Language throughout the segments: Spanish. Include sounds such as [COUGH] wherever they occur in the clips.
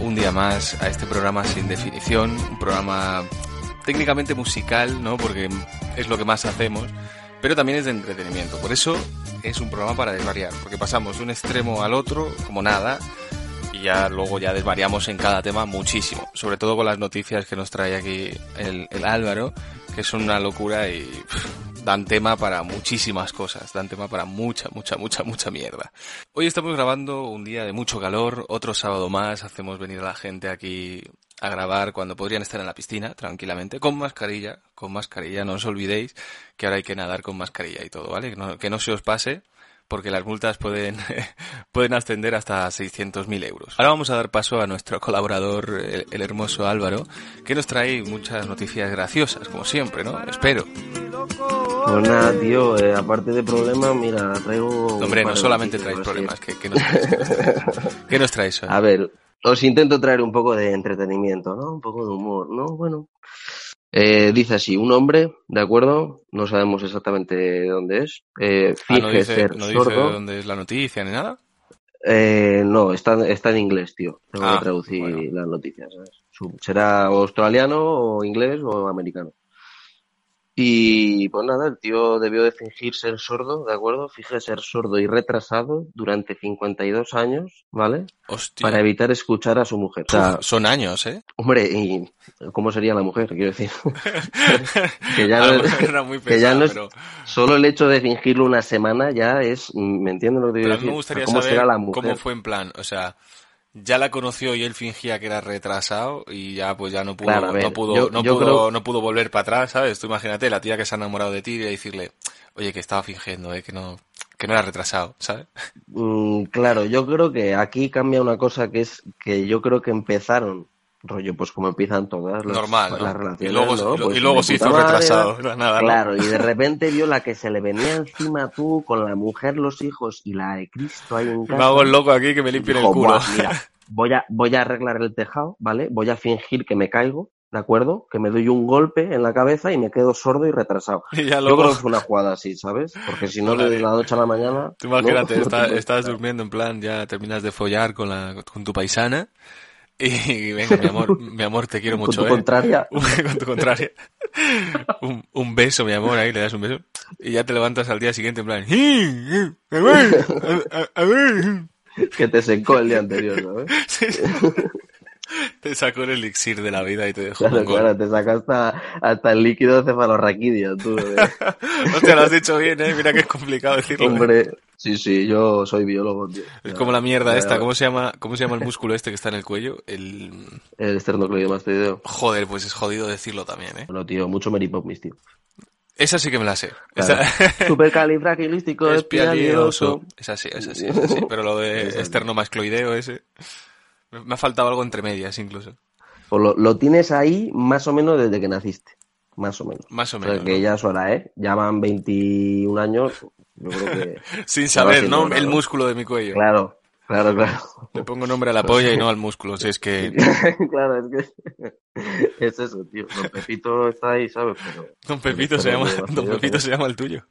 Un día más a este programa sin definición, un programa técnicamente musical, ¿no? Porque es lo que más hacemos, pero también es de entretenimiento. Por eso es un programa para desvariar, porque pasamos de un extremo al otro como nada y ya luego ya desvariamos en cada tema muchísimo, sobre todo con las noticias que nos trae aquí el, el Álvaro, que son una locura y pff, dan tema para muchísimas cosas, dan tema para mucha, mucha, mucha, mucha mierda. Hoy estamos grabando un día de mucho calor, otro sábado más, hacemos venir a la gente aquí a grabar cuando podrían estar en la piscina, tranquilamente, con mascarilla, con mascarilla, no os olvidéis que ahora hay que nadar con mascarilla y todo, ¿vale? Que no, que no se os pase, porque las multas pueden, [LAUGHS] pueden ascender hasta 600.000 euros. Ahora vamos a dar paso a nuestro colaborador, el, el hermoso Álvaro, que nos trae muchas noticias graciosas, como siempre, ¿no? Espero. Pues nada, tío, eh, aparte de problemas, mira, traigo... Hombre, no solamente sí. problemas, ¿qué, [LAUGHS] qué nos traéis? ¿Qué nos traéis hoy? A ver, os intento traer un poco de entretenimiento, ¿no? Un poco de humor, ¿no? Bueno. Eh, dice así, un hombre, ¿de acuerdo? No sabemos exactamente dónde es. Eh, Ah, no dice, ser no dice sordo. dónde es la noticia ni nada. Eh, no, está, está en inglés, tío. Tengo Ah, que traducir bueno. las noticias, ¿sabes? Será australiano o inglés o americano. Y pues nada, el tío debió de fingir ser sordo, ¿de acuerdo? Finge ser sordo y retrasado durante 52 años, ¿vale? Hostia. Para evitar escuchar a su mujer. O sea, Uf, son años, ¿eh? hombre, ¿y cómo sería la mujer? Quiero decir. [LAUGHS] que ya no, era muy que ya no es, pero, solo el hecho de fingirlo una semana ya es, ¿me entiendes lo que te pero a mí me gustaría ¿Cómo saber será la mujer? cómo fue en plan. O sea, ya la conoció y él fingía que era retrasado y ya pues ya no pudo, Claro, a ver, no pudo, yo- no yo pudo, creo- no pudo volver para atrás, ¿sabes? Tú imagínate la tía que se ha enamorado de ti y decirle, oye, que estaba fingiendo, ¿eh? Que no, que no era retrasado, ¿sabes? Mm, claro, yo creo que aquí cambia una cosa que es que yo creo que empezaron, rollo, pues como empiezan todas las, Normal, ¿no? las Y relaciones, luego, ¿no? y lo- Pues y luego se hizo madre, retrasado, no, [LAUGHS] nada. Claro, y de repente vio la que se le venía encima tú con la mujer, los hijos y la de Cristo ahí en Me casa. hago el loco aquí que me limpien el culo. "Buah, mira, voy a, voy a arreglar el tejado, ¿vale? Voy a fingir que me caigo, ¿de acuerdo? Que me doy un golpe en la cabeza y me quedo sordo y retrasado. [LAUGHS] Y ya Yo luego, creo que fue una jugada así, ¿sabes? Porque si no, de la noche a la mañana... tú imagínate, está- [LAUGHS] estás durmiendo en plan, ya terminas de follar con la, con tu paisana y venga, mi amor, [LAUGHS] mi amor, te quiero con mucho, tu ¿eh? contraria. [LAUGHS] Con tu contraria. Un, un beso, mi amor, ahí le das un beso. Y ya te levantas al día siguiente en plan, "Sí, a ver, a, a- a ver". [LAUGHS] que te secó el día anterior, ¿sabes? Sí, sí. Te sacó el elixir de la vida y te dejó Claro, claro, te saca hasta, hasta el líquido cefalorraquídeo, tú. [LAUGHS] eh. Hostia, lo has dicho bien, eh. Mira que es complicado decirlo. ¿eh? Hombre, sí, sí, yo soy biólogo, tío. Es como la mierda esta, ¿cómo se llama, cómo se llama el músculo este que está en el cuello? El... El esternocleidomastoideo. Joder, pues es jodido decirlo también, eh. Bueno, tío, mucho meripopmis, tío. Esa sí que me la sé. Claro. Esa... [LAUGHS] Supercalifragilístico Espialidioso. espialidioso. Es así, es así, es así. Pero lo de [LAUGHS] esternomascloideo ese... Me ha faltado algo entre medias, incluso. Pues lo, lo tienes ahí más o menos desde que naciste. Más o menos. Más o O sea, menos. que ¿no? ya es hora, ¿eh? Ya van 21 años. Yo creo que. [LAUGHS] Sin saber, ¿no? hora, El músculo de mi cuello. Claro, claro, claro. Le pongo nombre a la polla y no al músculo. Si es que [LAUGHS] claro, es que. [LAUGHS] es eso, tío. Don Pepito está ahí, ¿sabes? Pero. Don Pepito se llama, Don Pepito se llama el tuyo.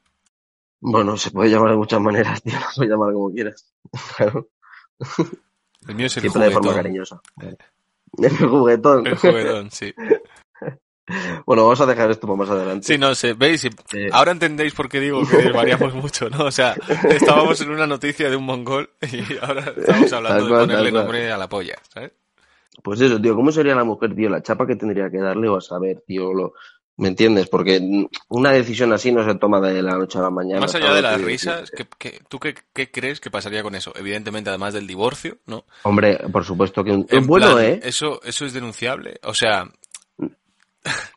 Bueno, se puede llamar de muchas maneras, tío. Lo puedes llamar como quieras. Claro. El mío es el Siempre de forma juguetón. cariñosa. [LAUGHS] El juguetón. El juguetón, sí. [LAUGHS] Bueno, vamos a dejar esto para más adelante. Sí, no sé, veis, Eh. ahora entendéis por qué digo que variamos mucho, ¿no? O sea, estábamos en una noticia de un mongol y ahora estamos hablando de ponerle nombre a la polla, ¿sabes? Pues eso, tío, ¿cómo sería la mujer, tío? La chapa que tendría que darle o a saber, tío, lo... ¿Me entiendes? Porque una decisión así no se toma de la noche a la mañana. Más allá ¿sabes de las risas? ¿qué, qué- tú qué, qué crees que pasaría con eso? Evidentemente, además del divorcio, ¿no? Hombre, por supuesto que un... En bueno, plan, ¿eh? Eso, eso es denunciable. O sea. [LAUGHS]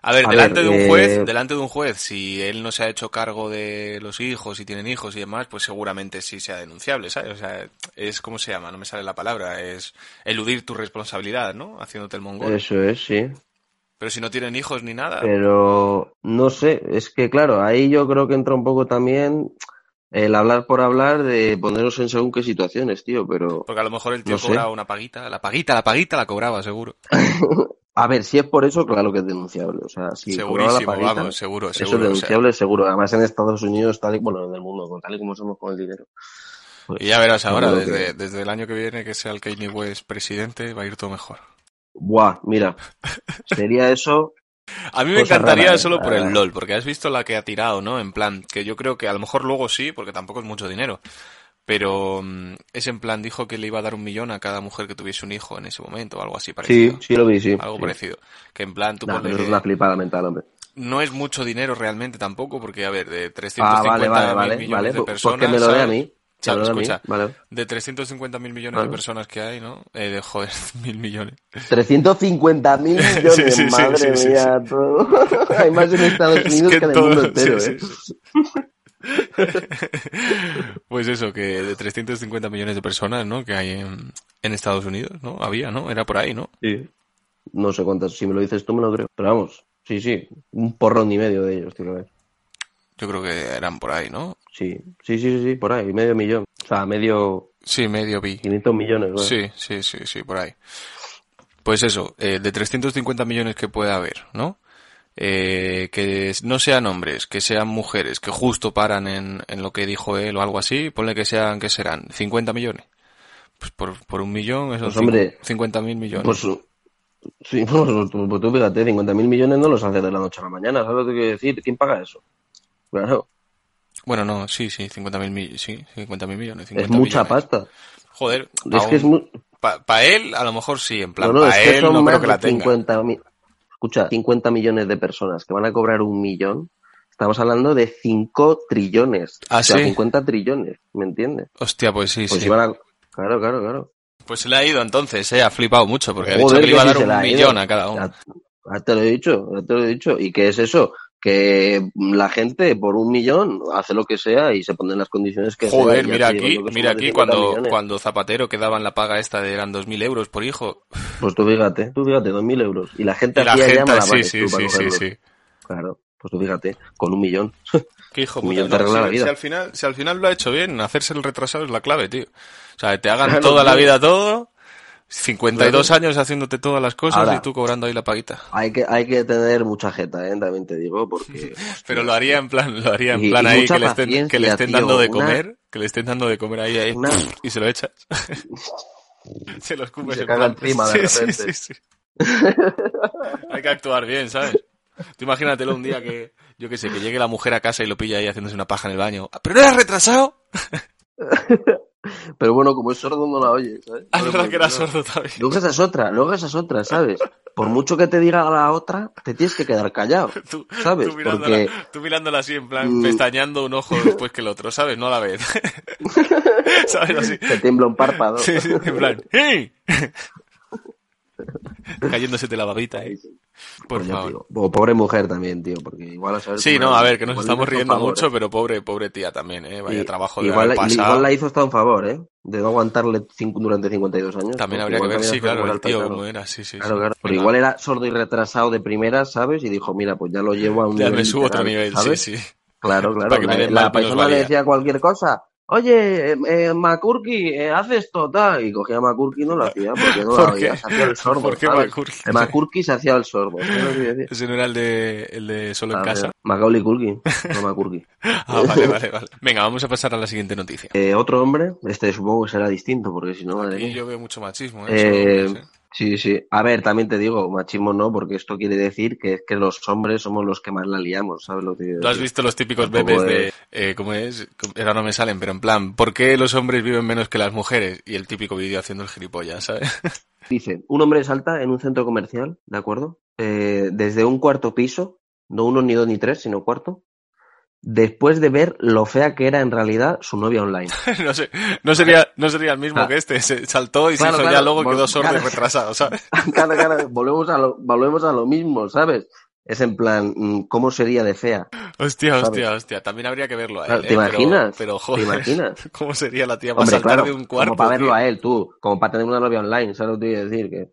A ver, A delante ver, de un eh, juez, delante de un juez, si él no se ha hecho cargo de los hijos, si tienen hijos y demás, pues seguramente sí sea denunciable, ¿sabes? O sea, es ¿cómo se llama? No me sale la palabra, es eludir tu responsabilidad, ¿no? Haciéndote el mongol. Eso es, sí. Pero si no tienen hijos ni nada, Pero no sé, es que claro, ahí yo creo que entra un poco también el hablar por hablar de ponernos en según qué situaciones, tío, pero porque a lo mejor el tío no sé. cobraba una paguita, la paguita, la paguita la cobraba, seguro. [LAUGHS] a ver, si es por eso, claro que es denunciable, o sea, si la paguita, vamos, seguro, eso seguro. es o sea. denunciable seguro, además en Estados Unidos, tal y, bueno, en el mundo, tal y como somos con el dinero. pues, Y ya verás ahora, seguro desde, que- desde el año que viene que sea el Kanye West presidente, va a ir todo mejor. Buah, mira, sería eso, [LAUGHS] A mí me encantaría rara, ¿eh? solo por el verdad. LOL, porque has visto la que ha tirado, ¿no? En plan, que yo creo que a lo mejor luego sí, porque tampoco es mucho dinero. Pero mm, es en plan, dijo que le iba a dar un millón a cada mujer que tuviese un hijo en ese momento, o algo así sí, parecido. sí lo vi, sí. Algo sí. parecido. Que en plan, tú Nah, ponle es una flipada mental, hombre. no es mucho dinero realmente tampoco, porque a ver, de Ah, 350 vale, vale, mil vale, millones vale, de personas, pues que me lo dé a mí, mí, Escucha, vale. de 350 mil millones de personas que hay, ¿no? Eh, de, joder, [LAUGHS] mil millones. 350 mil [LAUGHS] millones, Sí, sí, madre sí, mía, todo. [LAUGHS] Hay más en Estados Es Unidos que que, en el mundo entero, ¿eh? Pues eso, que de 350 millones de personas, ¿no? Que hay en, en Estados Unidos, ¿no? Había, ¿no? Era por ahí, ¿no? Sí. No sé cuántas, si me lo dices tú me lo creo. Pero vamos, sí, sí, un porrón y medio de ellos, tío. Yo creo que eran por ahí, ¿no? Sí, sí, sí, sí, por ahí, medio millón. O sea, medio Sí, medio vi. 500 millones, ¿no? Sí, sí, sí, sí, por ahí. Pues eso, eh, de 350 millones que pueda haber, ¿no? Eh, que no sean hombres, que sean mujeres, que justo paran en, en lo que dijo él o algo así, ponle que sean, que serán? 50 millones. Pues por, por un millón, esos Pues, hombre, 50 mil millones. Pues sí, [LAUGHS] pues, tú, pues tú fíjate, 50 mil millones no los haces de la noche a la mañana, ¿sabes lo que quiero decir? ¿Quién paga eso? Claro, Bueno, no, sí, sí, 50 mil sí, 50 mil millones. es 50 mucha millones. pasta. Joder, Es que es muy... para él, a lo mejor sí, en plan, No, no, para es que él son no más creo que la de tenga. 50 mil. Escucha, 50 millones de personas que van a cobrar un millón. Estamos hablando de 5 trillones. ¿Ah, o sea, sí? 50 trillones, ¿me entiendes? Hostia, pues sí, Pues sí. a... Claro, claro, claro. Pues se le ha ido entonces, eh, ha flipado mucho, porque ha Joder, dicho que le iba a que dar un ha millón a cada uno. Ya, ya te lo he dicho, ya te lo he dicho. ¿Y qué es eso? Que la gente por un millón hace lo que sea y se pone en las condiciones que Joder, mira aquí, mira aquí 50 cuando, millones. cuando Zapatero que daban la paga esta de eran 2.000 euros por hijo. Pues tú fíjate, tú fíjate, 2.000 euros. Y la gente Y la gente, sí, sí, tú, sí, sí. Claro, pues tú fíjate, con un millón. [LAUGHS] Qué hijo Un puta, millón te ¿no? arregla Si- la vida. Si al final, si al final lo ha hecho bien, hacerse el retrasado es la clave, tío. O sea, te hagan Claro, toda la vida todo, 52 Claro. años haciéndote todas las cosas Ahora. y tú cobrando ahí la paguita. Hay que, hay que tener mucha jeta, ¿eh? también te digo, porque... [LAUGHS] Pero lo haría en plan, lo haría en Y- plan y ahí que le estén, que le estén tío, dando de una- comer, que le estén dando de comer ahí, ahí Una- [LAUGHS] y se lo echas. [LAUGHS] se lo escupes se caga encima de Sí, sí, repente. sí, sí. Hay que actuar bien, ¿sabes? Tú imagínatelo un día que, yo qué sé, que llegue la mujer a casa y lo pilla ahí haciéndose una paja en el baño. ¿Pero no eras retrasado? Pero bueno, como es sordo no la oye, ¿sabes? Ah, verdad que era no. sordo también. Luego esa es otra, luego esa es otra, ¿sabes? Por mucho que te diga la otra, te tienes que quedar callado, [LAUGHS] Tú, ¿sabes? tú mirándola, Porque tú mirándola así, en plan, Mm. pestañando un ojo después que el otro, ¿sabes? No a la vez. [LAUGHS] ¿Sabes? Así. te tiembla un párpado. Sí, sí, en plan, [LAUGHS] ¡hey! Cayéndose de la babita, ¿eh? Por Pues favor. digo. O pobre mujer también, tío, porque igual a saber... Sí, no, a ver, que nos estamos riendo favor, mucho, ¿eh? pero pobre, pobre tía también, ¿eh? Vaya trabajo de igual, pasado. igual la hizo hasta un favor, ¿eh? De no aguantarle cinco- durante 52 años. También habría que ver, sí, claro, como el tío cómo era, sí, sí. Claro, sí. claro. Pero igual era sordo y retrasado de primeras, ¿sabes? Y dijo, mira, pues ya lo llevo a un Ya nivel me subo a otro nivel, ¿sabes? sí, sí. Claro, claro. Para que me la den la más paisana le decía cualquier cosa. Oye, eh, eh, Makurki, eh, haz esto, tal. Y cogía a Makurki y no lo [LAUGHS] hacía, porque no ¿Por lo veía. Se hacía el sordo, ¿Por qué. Makurki? Makurki se hacía el sordo. ¿sabes lo que quiero decir? Ese no era el de, el de solo en A casa. ver, Macaulay Culkin, [LAUGHS] no Makurki. Ah, vale, vale, vale. Venga, vamos a pasar a la siguiente noticia. Eh, otro hombre, este supongo que será distinto, porque si no, madre Aquí mía. yo veo mucho machismo, ¿eh? Eh, Sí, sí. A ver, también te digo, machismo no, porque esto quiere decir que es que los hombres somos los que más la liamos, ¿sabes lo que ¿Tú has visto los típicos bebés de, eh, ¿cómo es? Ahora no me salen, pero en plan, ¿por qué los hombres viven menos que las mujeres? Y el típico vídeo haciendo el gilipollas, ¿sabes? [LAUGHS] Dice, un hombre salta en un centro comercial, ¿de acuerdo? Eh, desde un cuarto piso, no uno ni dos ni tres, sino cuarto, después de ver lo fea que era en realidad su novia online. [LAUGHS] no sé, no sería, no sería el mismo Ah. que este, se saltó y Claro, se hizo claro, ya luego y quedó sordo y claro. retrasado, ¿sabes? [LAUGHS] Claro, claro, volvemos a lo, volvemos a lo mismo, ¿sabes? Es en plan, mm, ¿cómo sería de fea? Hostia, ¿Sabes? hostia, hostia, también habría que verlo a él, ¿eh? ¿te Pero- imaginas? Pero, ¿Te joder, imaginas? [LAUGHS] ¿cómo sería la tía para Hombre, saltar de un cuarto? como para verlo tío? a él, tú, como para tener una novia online, ¿sabes lo que te quiero decir? Que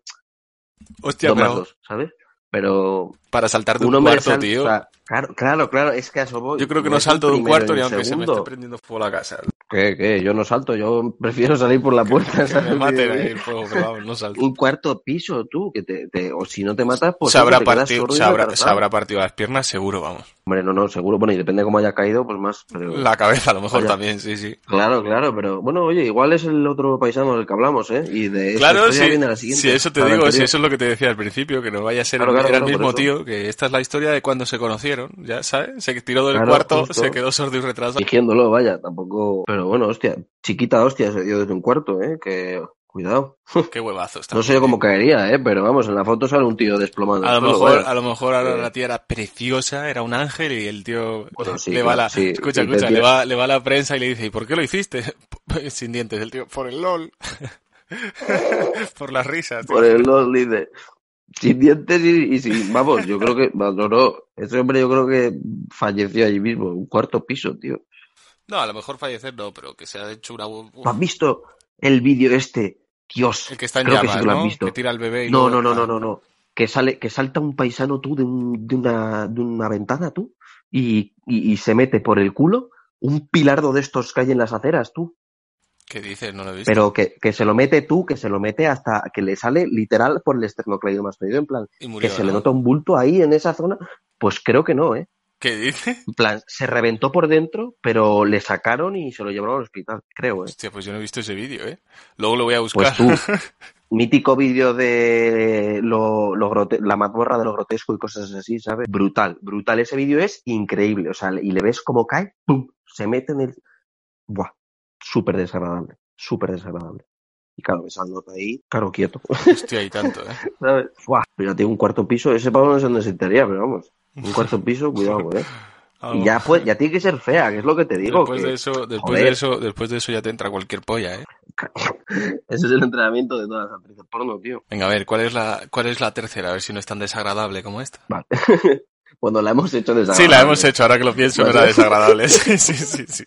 Hostia, dos más pero dos, ¿sabes? Pero para saltar de un cuarto, sal- tío. o sea, claro, claro, claro, es que a eso voy. yo creo que no salto de un cuarto ni aunque se me segundo. esté prendiendo fuego la casa. ¿Qué, qué? Yo no salto, yo prefiero salir por la puerta. Que ¿sabes me maten ahí el fuego, pero vamos, no salto. Un cuarto piso, tú, que te, te- o si no te matas, pues se, habrá partido, se, habrá, retrasado. se habrá partido las piernas, seguro, vamos. Hombre, no, no, seguro, bueno, y depende de cómo haya caído, pues más, pero... La cabeza, a lo mejor Vaya. también, sí, sí. Claro, claro, pero bueno, oye, igual es el otro paisano del que hablamos, ¿eh? Y de Claro, sí, viene la siguiente. sí, eso te digo, anterior. eso es lo que te decía al principio, que no vaya a ser Claro, el, claro, era el claro, mismo tío, que esta es la historia de cuando se conocieron, ya sabes, se tiró del Claro, cuarto, justo. se quedó sordo y retrasado. Fingiéndolo, vaya, tampoco... Pero bueno, hostia, chiquita hostia se dio desde un cuarto, ¿eh? Que... Cuidado. [LAUGHS] Qué huevazos. No sé también, cómo ¿eh? caería, ¿eh? Pero vamos, en la foto sale un tío desplomado. A lo, mejor, vaya. a lo mejor ahora Eh, la tía era preciosa, era un ángel y el tío Bueno, sí, le va la, sí. escucha, Y te escucha, le tira- va, le va la prensa y le dice, ¿y por qué lo hiciste? [LAUGHS] Sin dientes, el tío, por el LOL. [LAUGHS] por las risas. tío. Por el LOL dice, sin dientes y, y sin, vamos, yo creo que, no, no, ese hombre yo creo que falleció allí mismo, un cuarto piso, tío. No, a lo mejor fallecer no, pero que se ha hecho una... uf, ¿Tú has visto el vídeo este? Dios, el que está en creo que llamas, sí que lo has ¿no? visto. Que tira al bebé y No, no, no, no, no, no, que sale, que salta un paisano tú de, un, de una, de una ventana tú y, y, y se mete por el culo un pilardo de estos que hay en las aceras tú. ¿Qué dices? No lo he visto. Pero que, que se lo mete tú, que se lo mete hasta que le sale literal por el esternocleidomastoideo, en plan, murió, que se le nota un bulto ahí en esa zona, pues creo que no, ¿eh? ¿Qué dice? En plan, se reventó por dentro, pero le sacaron y se lo llevaron al hospital, creo, ¿eh? Hostia, pues yo no he visto ese vídeo, ¿eh? Luego lo voy a buscar. Pues tú, [LAUGHS] mítico vídeo de lo, lo grote- la mazmorra de lo grotesco y cosas así, ¿sabes? Brutal, brutal. Ese vídeo es increíble, o sea, y le ves cómo cae, ¡pum! Se mete en el... Buah, súper desagradable, súper desagradable. Y claro, nota ahí, claro, quieto, Hostia, y tanto, ¿eh? [LAUGHS] ¿sabes? Buah, fíjate, un cuarto piso, ese pavo no sé dónde se pero vamos, un cuarto piso, cuidado, [LAUGHS] ¿eh? Y ya, pues, ya tiene que ser fea, que es lo que te digo. Después que- de eso, después joder. de eso, después de eso ya te entra cualquier polla, ¿eh? [LAUGHS] Ese es el entrenamiento de todas las actrices porno, tío. Venga, a ver, ¿cuál es la, cuál es la tercera? A ver si no es tan desagradable como esta. Vale. Cuando la hemos hecho desagradable. Sí, la hemos hecho, ahora que lo pienso, no era desagradable. Sí, sí, sí, sí.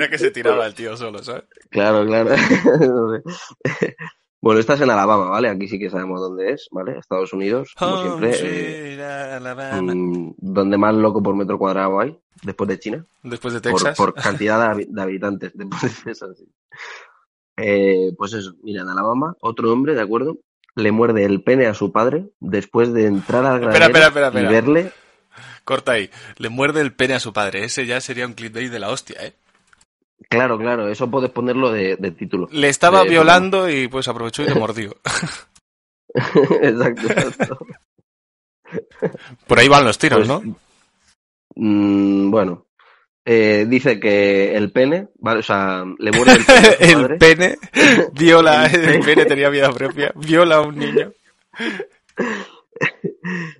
Que era que se tiraba el tío solo, ¿sabes? Claro, claro. [LAUGHS] Bueno, esta es en Alabama, ¿vale? Aquí sí que sabemos dónde es, ¿vale? Estados Unidos, como Oh, siempre. eh, mm, donde más loco por metro cuadrado hay, después de China. Después de Por, Texas. por [LAUGHS] cantidad de, habi- de habitantes, después de Texas, sí. Eh, pues eso, mira, en Alabama, otro hombre, ¿de acuerdo? Le muerde el pene a su padre después de entrar al Espera, granero espera, espera, espera. y verle Corta ahí. Le muerde el pene a su padre. Ese ya sería un clickbait de la hostia, ¿eh? Claro, claro, eso puedes ponerlo de, de título. Le estaba violando y pues aprovechó y le mordió. [LAUGHS] exacto, exacto. [LAUGHS] Por ahí van los tiros, Pues, ¿no? mm, bueno, eh, dice que el pene, ¿vale? O sea, le muerde el pene [LAUGHS] el pene viola, El pene tenía vida propia, viola a un niño.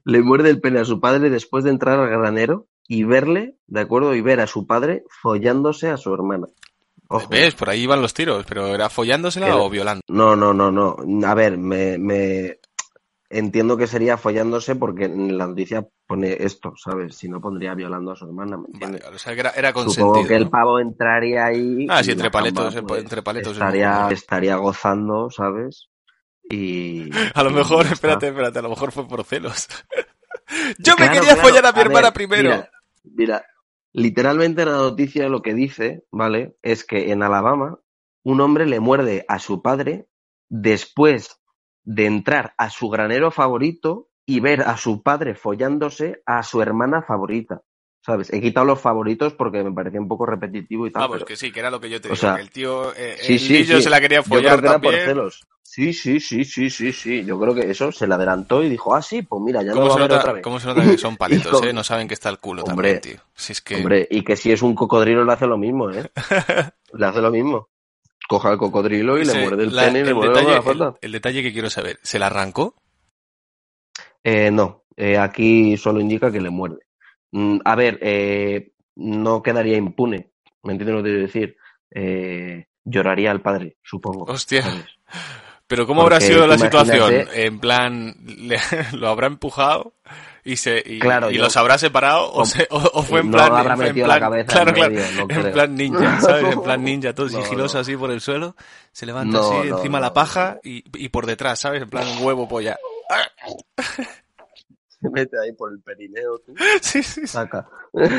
le muerde el pene a su padre después de entrar al granero y verle, ¿de acuerdo? Y ver a su padre follándose a su hermana. Ojo. ¿Ves? Por ahí van los tiros, pero ¿era follándosela o violando? No, no, no, no. A ver, me, me entiendo que sería follándose porque en la noticia pone esto, ¿sabes? Si no pondría violando a su hermana, ¿me entiendes? Vale, o sea que era, era Supongo consentido. que el pavo entraría ahí. Ah, sí, entre la paletos, pues, entre paletos es Estaría, estaría gozando, ¿sabes? Y. [LAUGHS] A lo mejor, espérate, espérate, a lo mejor fue por celos. [LAUGHS] Yo me quería claro. follar a mi A hermana ver, primero. Mira, mira, literalmente la noticia lo que dice, ¿vale? Es que en Alabama un hombre le muerde a su padre después de entrar a su granero favorito y ver a su padre follándose a su hermana favorita. ¿Sabes? He quitado los favoritos porque me parecía un poco repetitivo y tal. Vamos, pero- que sí, que era lo que yo te o digo, sea, que el tío, eh, sí, el sí, sí. se la quería Yo creo follar que era por celos. Sí, sí, sí, sí, sí, sí. Yo creo que eso se le adelantó y dijo, ah, sí, pues mira, ya no ¿Cómo va a se, haber otra vez. cómo se nota que son paletos, [LAUGHS] Y eh? No saben que está el culo Hombre, también, tío. Si es que... Hombre, y que si es un cocodrilo le hace lo mismo, ¿eh? [LAUGHS] le hace lo mismo. Coja el cocodrilo y ese- le muerde el la- pene y le muerde la falda. el- el detalle que quiero saber, ¿se la arrancó? Eh, no, eh, aquí solo indica que le muerde. Mm, a ver, eh, no quedaría impune, ¿me entiendes lo que quiero decir? Eh, lloraría al padre, supongo. Hostia. ¿sabes? Pero ¿cómo habrá sido la imagínate- situación? En plan, [LAUGHS] le- lo habrá empujado y se y, Claro, y yo- los habrá separado o, se- o- o fue en no plan, habrá en metido la plan- cabeza claro, en claro, medio, no en creo. plan ninja, [LAUGHS] ¿sabes? En plan ninja, todo No, sigiloso no. así por el suelo, se levanta No, así no, encima no, la paja y, y por detrás, ¿sabes? En plan un huevo polla. [LAUGHS] Se mete ahí por el perineo, tú. Sí, sí, sí. Saca. Bueno,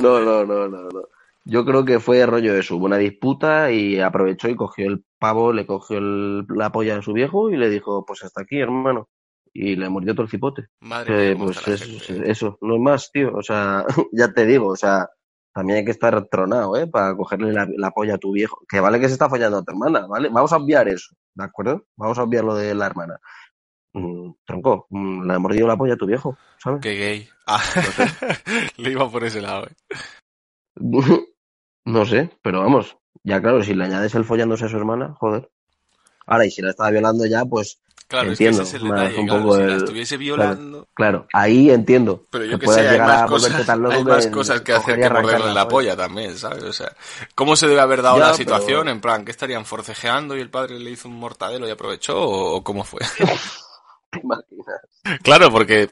No, no, no, no, no. Yo creo que fue rollo eso, hubo una disputa y aprovechó y cogió el pavo, le cogió el- la polla de su viejo y le dijo, pues hasta aquí, hermano. Y le mordió todo el cipote. Madre mía, Eh, pues está la es- gente. eso, no es más, tío. O sea, [LAUGHS] ya te digo, o sea, también hay que estar tronado, ¿eh? Para cogerle la, la polla a tu viejo. Que vale que se está follando a tu hermana, ¿vale? Vamos a obviar eso, ¿de acuerdo? Vamos a obviar lo de la hermana. Mm, tronco, mm, le ha mordido la polla a tu viejo, ¿sabes? Qué gay. Ah, [LAUGHS] le iba por ese lado, eh. [LAUGHS] No sé, pero vamos, ya claro, si le añades el follándose a su hermana, joder. Ahora, y si la estaba violando ya, pues, Claro, Entiendo, es que ese es el detalle, un claro, poco si la estuviese violando... claro, ahí entiendo. Pero yo que sé, hay llegar más cosas, tan loco hay más que cosas que hacer que morderle la polla. polla también, ¿sabes? O sea, ¿cómo se debe haber dado Ya, la pero- situación? En plan, ¿que estarían forcejeando y el padre le hizo un mortadelo y aprovechó? ¿O, o cómo fue? [LAUGHS] ¿Te imaginas? claro, porque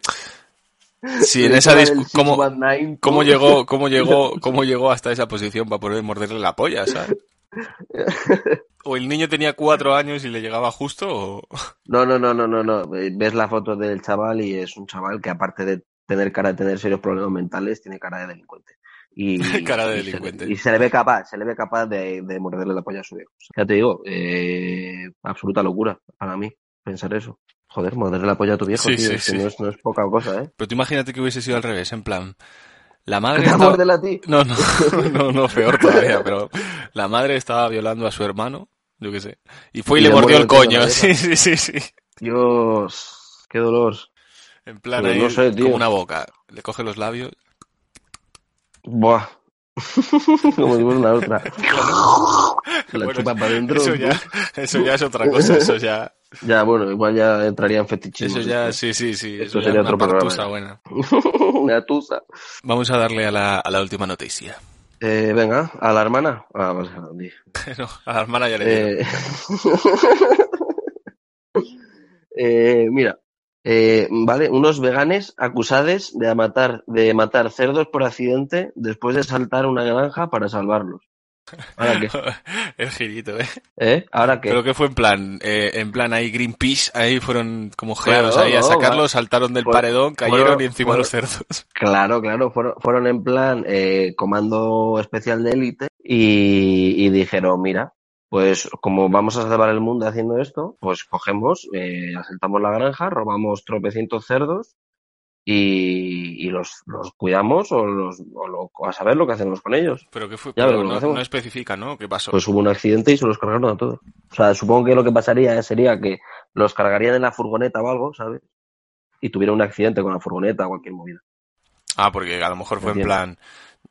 si en [LAUGHS] esa ¿cómo, 619, cómo llegó, [LAUGHS] cómo llegó, cómo llegó hasta esa posición para poder morderle la polla, ¿sabes? [LAUGHS] O el niño tenía cuatro años y le llegaba justo, o... No, no, no, no, no, no. Ves la foto del chaval y es un chaval que aparte de tener cara de tener serios problemas mentales, tiene cara de delincuente. Y, Cara de y se- delincuente. y se le ve capaz, se le ve capaz de, de morderle la polla a su viejo. Ya te digo, eh, absoluta locura para mí pensar eso. Joder, morderle la polla a tu viejo, Sí, tío, sí, es que sí. no es, no es poca cosa, ¿eh? Pero tú imagínate que hubiese sido al revés, en plan, la [LAUGHS] madre ¿Que estaba- a ti? No, no, [LAUGHS] no, no, peor todavía, pero la madre estaba violando a su hermano, yo qué sé, y fue y, Y le mordió el coño, [LAUGHS] sí, sí, sí, sí. Dios, qué dolor. En plan Pues ahí, no sé, como una boca, le coge los labios. Buah. [LAUGHS] Como si fuera una otra. Se la Bueno, chupa para adentro. Eso ya, eso ya es otra cosa, eso ya, [LAUGHS] Ya, bueno, igual ya entraría en fetichismo. eso ya, sí, sí, sí, Esto eso ya sería una otro programa, partusa ya. buena. [LAUGHS] Una tusa. Vamos a darle a la, a la última noticia. Eh, venga, a la hermana. Ah, pues, di. No, a la hermana ya le. Eh, eh, mira, eh, vale, unos veganes acusados de matar, de matar cerdos por accidente después de saltar una granja para salvarlos. ¿Ahora qué? [LAUGHS] El girito, ¿eh? ¿Eh? ¿Ahora qué? Pero que fue en plan, eh, en plan ahí Greenpeace, ahí fueron como geados Claro, ahí a no, sacarlos, va. saltaron del Fueron- paredón, cayeron fueron- y encima fueron- los cerdos. [LAUGHS] Claro, claro, fueron, fueron en plan eh, comando especial de élite y, y dijeron, mira, pues como vamos a salvar el mundo haciendo esto, pues cogemos, eh, asaltamos la granja, robamos tropecientos cerdos y, y los, los cuidamos o, los, o lo- a saber lo que hacemos con ellos. Pero que fue, Ya, pero no, especifica, ¿no? ¿Qué pasó? Pues hubo un accidente y se los cargaron a todos. O sea, supongo que lo que pasaría sería que los cargarían en la furgoneta o algo, ¿sabes? Y tuviera un accidente con la furgoneta o cualquier movida. Ah, porque a lo mejor fue en plan,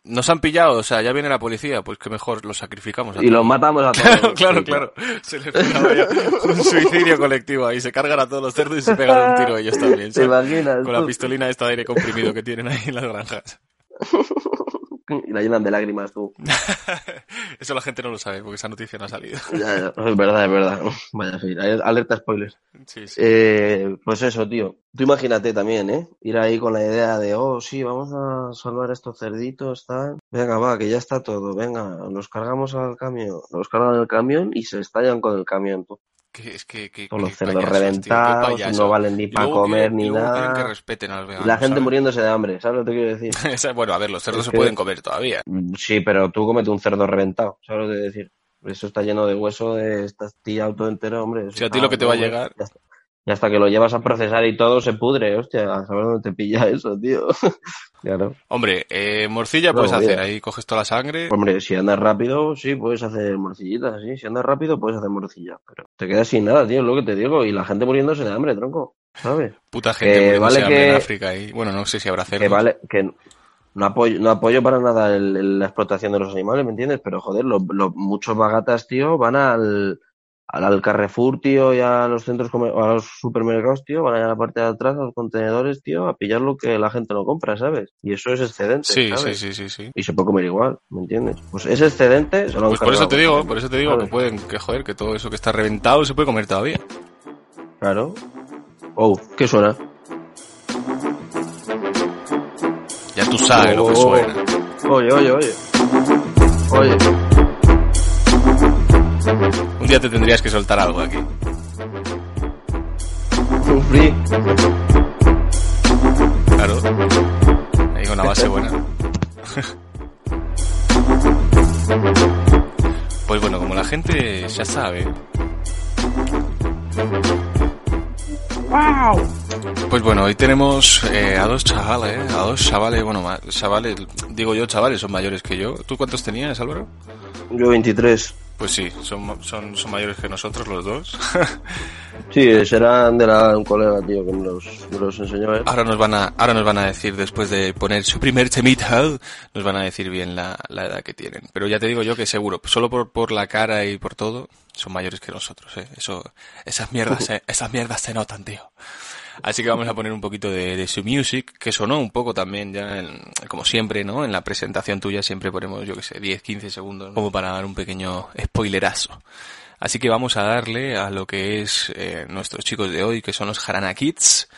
nos han pillado, o sea, ya viene la policía, pues que mejor los sacrificamos a Y los matamos a Claro, [LAUGHS] todos. claro, claro. Se les olla. un suicidio colectivo ahí, se cargan a todos los cerdos y se pegan un tiro ellos también, [LAUGHS] ¿Te ¿sabes? imaginas? Con la pistolina esta de aire comprimido que tienen ahí en las granjas. [LAUGHS] Y la llenan de lágrimas tú. [LAUGHS] Eso la gente no lo sabe porque esa noticia no ha salido. Ya, ya, es verdad, es verdad. [LAUGHS] Vaya, sí, alerta spoilers. Sí, sí. Eh, pues eso, tío. Tú imagínate también, ¿eh? Ir ahí con la idea de, oh, sí, vamos a salvar estos cerditos, tal. Venga, va, que ya está todo. Venga, los cargamos al camión. Los cargan al camión y se estallan con el camión, tú. Que, es que, que, Con los cerdos tío, reventados, no valen ni para comer ni que nada. respeten a los Y veganos. la gente ¿sabes? muriéndose de hambre, ¿sabes lo que quiero decir? [LAUGHS] Bueno, a ver, los cerdos Es se que- pueden comer todavía. Sí, pero tú comete un cerdo reventado, ¿sabes lo que quiero decir? Eso está lleno de hueso, de estás tillado todo entero, hombre. Si a ti lo que te va a llegar- Y hasta que lo llevas a procesar y todo se pudre, hostia, a saber dónde te pilla eso, tío. [LAUGHS] claro. Hombre, eh, morcilla No, puedes hacer, ahí coges toda la sangre. Hombre, si andas rápido, sí, puedes hacer morcillitas, sí. Si andas rápido, puedes hacer morcilla. Pero te quedas sin nada, tío, es lo que te digo. Y la gente muriéndose de hambre, tronco, ¿sabes? Puta gente que muriéndose vale hambre en que- África ahí. Bueno, no sé si habrá cerdos. Que vale, que no apoyo, no apoyo para nada el- el- la explotación de los animales, ¿me entiendes? Pero joder, los, los- muchos bagatas, tío, van al, al, Carrefour, tío, y a los centros, a los supermercados, tío, van allá a la parte de atrás, a los contenedores, tío, a pillar lo que la gente no compra, ¿sabes? Y eso es excedente, Sí, sí, ¿sabes? sí, sí, sí. Y se puede comer igual, ¿me entiendes? Pues ese excedente se lo han Pues por eso te digo, por eso te digo que pueden, que joder, que todo eso que está reventado se puede comer todavía. Claro. Oh, ¿qué suena? Ya tú sabes lo que Oh. suena. Oye, oye, oye. Oye. Un día te tendrías que soltar algo aquí. Free. Claro. Ahí con una base buena. [LAUGHS] Pues bueno, como la gente ya sabe. Pues bueno, hoy tenemos eh, a dos chavales, a dos chavales, bueno, chavales, digo yo chavales, son mayores que yo. ¿Tú cuántos tenías, Álvaro? Yo 23. Pues sí, son, son, son mayores que nosotros los dos. [LAUGHS] Sí, serán de la, un colega, tío, que los, me los enseñó él. Ahora nos van a, ahora nos van a decir, después de poner su primer temita, nos van a decir bien la, la edad que tienen. Pero ya te digo yo que seguro, solo por, por la cara y por todo, son mayores que nosotros, eh. Eso, esas mierdas, [LAUGHS] se- esas mierdas se notan, tío. Así que vamos a poner un poquito de, de su music, que sonó un poco también ya, en- como siempre, ¿no? En la presentación tuya siempre ponemos, yo que sé, 10, 15 segundos, como para dar un pequeño spoilerazo. Así que vamos a darle a lo que es eh, nuestros chicos de hoy, que son los Harana Kids,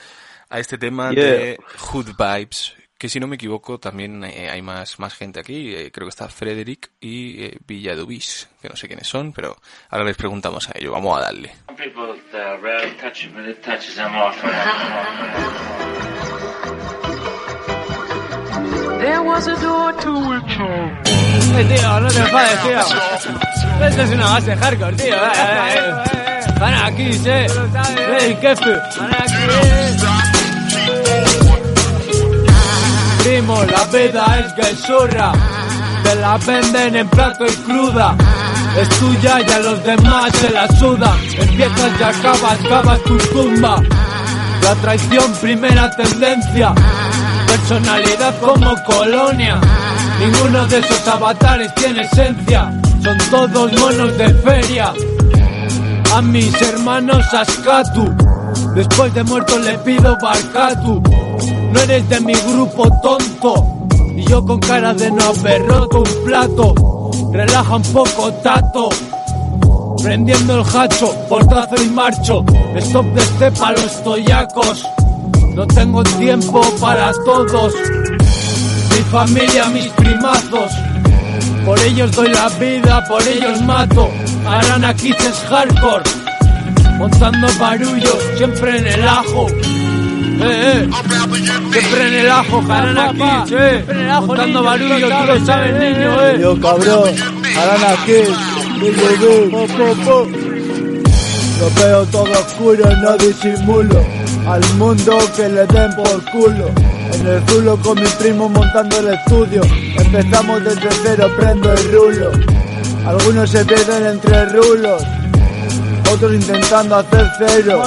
a este tema de Hood Vibes, que si no me equivoco también eh, hay más, más gente aquí, eh, creo que está Frederick y eh, Villadubis, que no sé quiénes son, pero ahora les preguntamos a ellos, vamos a darle. Uh. There was a door to a church. Eh, tío, no te enfades, tío. Esto es una base hardcore, tío. Eh, eh, eh. Van aquí, eh. Ey, jefe. Van aquí, eh. Primo, la vida es guesorra. Te la venden en plato y cruda. Es tuya y a los demás se la suda. Empiezas y acabas, acabas tu tumba. La traición, primera tendencia. Personalidad como colonia. Ninguno de esos avatares tiene esencia. Son todos monos de feria. A mis hermanos Ascatu. Después de muerto le pido Barcatu. No eres de mi grupo tonto. Y yo con cara de no haber roto un plato. Relaja un poco, tato. Prendiendo el hacho, portazo y marcho. Stop de estepa los toyacos. No tengo tiempo para todos. Mi familia, mis primazos. Por ellos doy la vida, por ellos mato. Harán aquí es hardcore. Montando barullo, siempre en el ajo. Eh, eh. Siempre en el ajo, harán aquí, eh. Montando barullo, tú lo sabes, niño, eh. Yo cabrón, harán aquí, po, po, po. Lo veo todo oscuro, no disimulo. Al mundo que le den por culo. En el zulo con mi primo montando el estudio. Empezamos desde cero, prendo el rulo. Algunos se pierden entre rulos. Otros intentando hacer cero.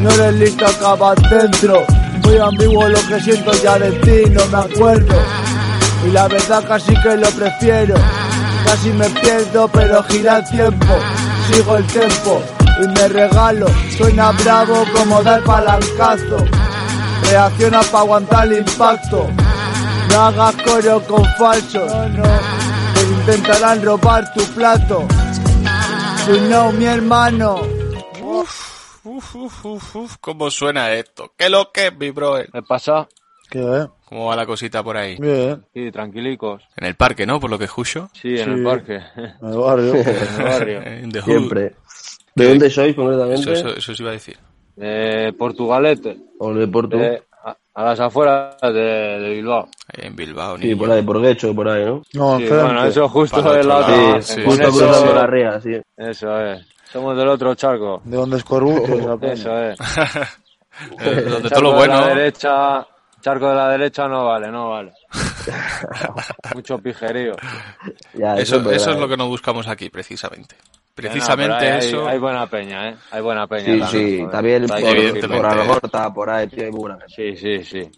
No eres listo, acabas dentro. Muy ambiguo lo que siento ya de ti, no me acuerdo. Y la verdad casi que lo prefiero. Casi me pierdo, pero gira el tiempo. Sigo el tempo y me regalo. Suena bravo como dar palancazo. Reacciona para aguantar el impacto. No hagas coro con falsos. Que intentarán robar tu plato. Si no, mi hermano. Uf, uf, uf, uf, ¿cómo suena esto? ¿Qué lo que es, mi brother? ¿Qué pasa? ¿Qué es? ¿Cómo va la cosita por ahí? Bien, Sí, tranquilicos. En el parque, ¿no? Por lo que escucho. Sí, en Sí. el parque. en el barrio. [LAUGHS] [LAUGHS] en el barrio. Siempre. [LAUGHS] ¿De dónde sois concretamente? Eso, eso, eso os iba a decir. De Portugalete. ¿O de Porto? de- a, a las afueras de, de Bilbao. Ahí en Bilbao, Sí, niño. por ahí, por Guecho, por ahí, ¿no? No, Sí, bueno, eso justo Para el es la otro otra. lado, Sí, sí. justo cruzando la ría, sí. Eso es. Somos del otro charco. De donde es peña. [LAUGHS] Eso es. Eh, Donde Charco todo lo de bueno. la derecha, charco de la derecha no vale, no vale. [LAUGHS] Mucho pijerío. Ya, Eso, eso es lo que no buscamos aquí, precisamente. Precisamente hay- eso. Hay, buena peña, ¿eh? Hay buena peña. Sí, también, sí, joder. también por, por Algorta, por ahí, tío, hay buena. Sí, sí, sí.